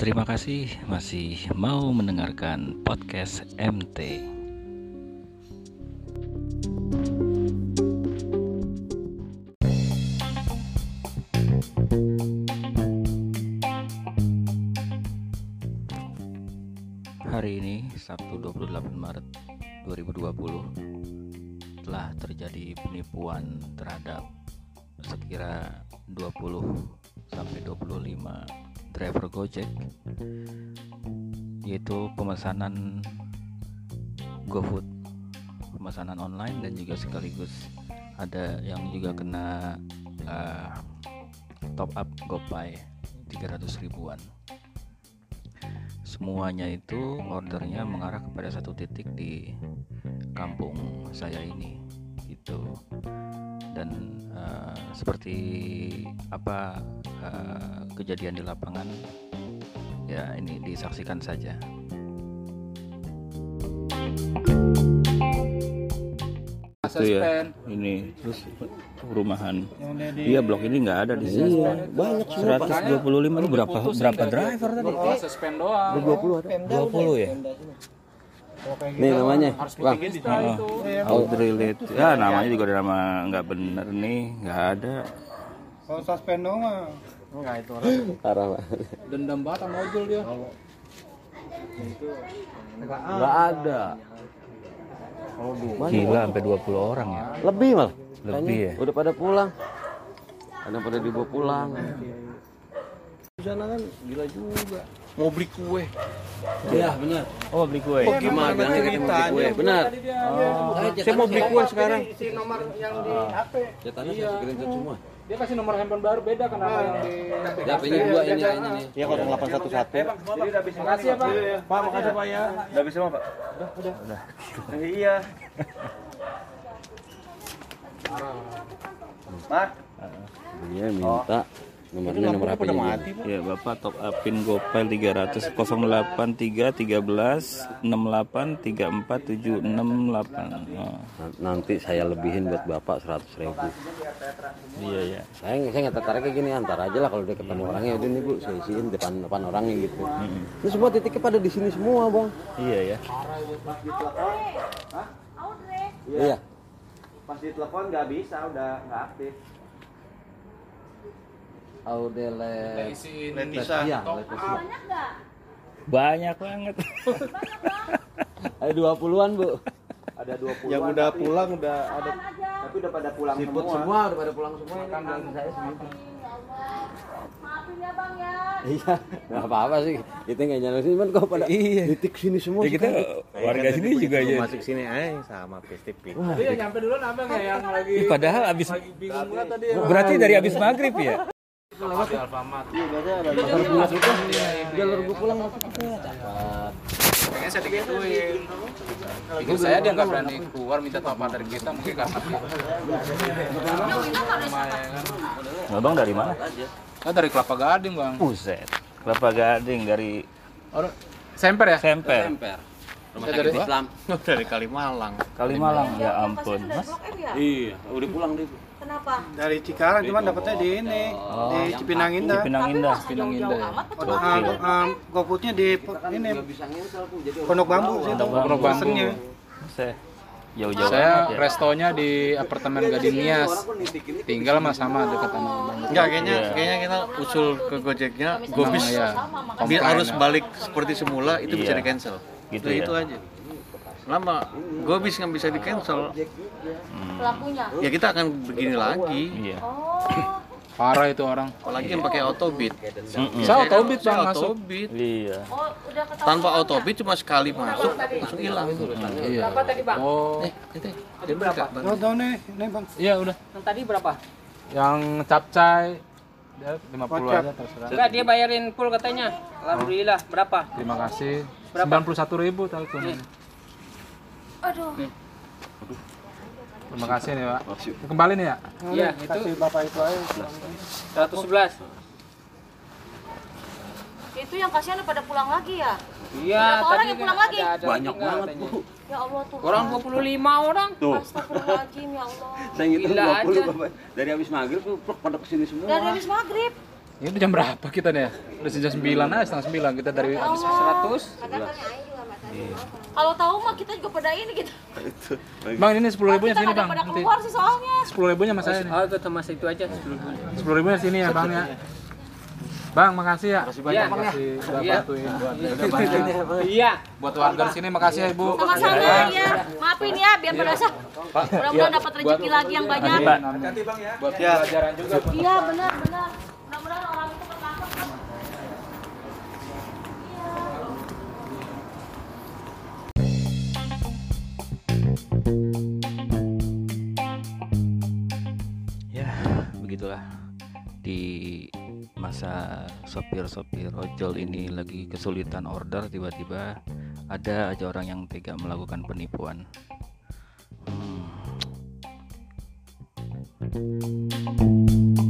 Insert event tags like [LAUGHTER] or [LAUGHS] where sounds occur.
Terima kasih masih mau mendengarkan podcast MT. Hari ini Sabtu 28 Maret 2020 telah terjadi penipuan terhadap sekira 20 sampai 25 driver Gojek yaitu pemesanan GoFood pemesanan online dan juga sekaligus ada yang juga kena uh, top up GoPay 300 ribuan. Semuanya itu ordernya mengarah kepada satu titik di kampung saya ini seperti apa uh, kejadian di lapangan ya ini disaksikan saja. Itu ya ini terus perumahan. Iya blok ini nggak ada di sini. Iya, banyak semua 125 itu berapa berapa driver tadi? Suspend doang. 20 ada. 20 ya Nih namanya, Bang. out relate ya namanya juga ada nama nggak bener nih nggak ada Kalau suspend dong mah. Enggak itu orang. Parah, Pak. Dendam banget sama ojol dia. Enggak ada. gila sampai 20 orang ya Lebih malah. Lebih ya? Udah pada pulang. Ada pada dibawa pulang. Di sana kan gila juga. Mau beli kue. Iya, benar. oh beli kue Oh, gimana kita mau beli kue? Benar. Saya mau beli kue sekarang. Si nomor yang di HP. Cetannya saya screenshot semua. Dia kasih nomor handphone baru beda kan sama yang di Ya, punya dua ini nih. Iya 0811. Jadi udah bisa kasih ya, Pak. Pak, makasih Pak ya. Udah bisa Pak? Udah, udah. Udah. Iya. Pak, Dia minta nomornya nomor HP nya. ya bapak top upin gopay 300 083 13 68 34 768 oh, Nanti saya lebihin buat Bapak 100 ribu. iya ya Saya saya nggak tertarik kayak gini, antar aja lah kalau dia depan orangnya udah nih Bu, saya isiin depan depan orangnya gitu. Ini semua titiknya pada di sini semua, Bang. iya ya Iya. pas ditelepon nggak bisa, udah nggak aktif. Audele Letisa. Iya, Leticia. banyak banget [LAUGHS] Ada 20-an, Bu. Ada 20 Yang udah pulang udah ada tapi udah pada pulang Siput semua. semua udah pada pulang semua. Kan saya segitu. Maafin ya bang ya. Iya, nggak apa-apa sih. Kita nggak nyala sini, cuman kok pada Iya. titik sini semua. ya kita warga sini juga ya Masuk sini aja sama Pestipik. Dia yang nyampe duluan abang ya yang lagi padahal abis bingung banget tadi ya. berarti dari abis maghrib ya Di Alfamart. Jalur gue pulang masuk ke sana. Cepat. Kayaknya saya digituin. Pikir saya dia nggak berani keluar minta top dari kita mungkin karena kan. abang dari mana Kan dari Kelapa Gading bang. Buset kelapa gading dari Orang Semper ya? semper Rumah Saya sakit dari- Islam. [LAUGHS] Dari Kalimalang. Kalimalang ya ampun Mas. ya? Iya, udah pulang dia. Kenapa? Dari Cikarang cuman dapetnya di ini, di Cipinang Indah. Pinang Tapi Indah masa Pinang jauh-jauh Indah. amat ke Ah, ah, GoFoodnya di ini Pondok Bambu sih. Pondok Bambu. Saya jauh-jauh Saya ya. restonya di apartemen Gading Nias. Tinggal sama sama dekat sama. Enggak, kayaknya Iya. kayaknya kita usul ke Gojeknya, gue bisa ya. biar balik seperti semula itu bisa Iya. di cancel. Gitu ya. itu aja. Selama gue bisa nggak bisa di cancel, Pelakunya. ya kita akan begini lagi. iya Oh. Parah itu orang. Apalagi yang pakai autobit. Saya autobit Saya bang masuk. autobit. iya Oh, udah ketahuan. Tanpa autobit cuma sekali masuk langsung hilang. Iya. Oh. Dia berapa? Oh, tahu nih, ini Bang. Iya udah. Yang tadi berapa? Yang capcay dia 50 aja terserah. Enggak, dia bayarin full katanya. Alhamdulillah, berapa? Terima kasih. Berapa? 91 ribu Aduh. Terima kasih nih pak. Kembali nih ya. Iya, Kasih itu Bapak itu aja. 111. Itu yang kasihan pada pulang lagi ya? Iya, Berapa orang tadi yang pulang lagi? ada- ada Banyak tinggal banget. Bu. Ya Allah tuh. Orang 25 orang. Tuh. Astagfirullahaladzim ya Allah. Saya ngitung Gila 20 aja. Bapak. Dari habis maghrib tuh pluk pada ke sini semua. Dari habis maghrib. Ini udah jam berapa kita nih? Udah jam 9 aja, setengah 9 kita dari habis 100. Kalau tahu mah kita juga pada ini gitu. Bang, ini 10 ribunya sini, Bang. pada keluar sih soalnya. 10 ribunya sama saya. Oh, itu sama itu aja 10 10 ribunya sini ya, Bang ya. Bang, makasih ya. Iya. Makasih udah Iya. bantuin buat udah bantu. Iya. Buat warga di sini makasih ya, Ibu. Sama-sama ya. Maafin ya biar pada sah. Mudah-mudahan dapat rezeki lagi yang banyak. Buat pelajaran juga. Iya benar benar. Mudah-mudahan ya begitulah di masa sopir-sopir ojol ini lagi kesulitan order tiba-tiba ada aja orang yang tega melakukan penipuan Hmm.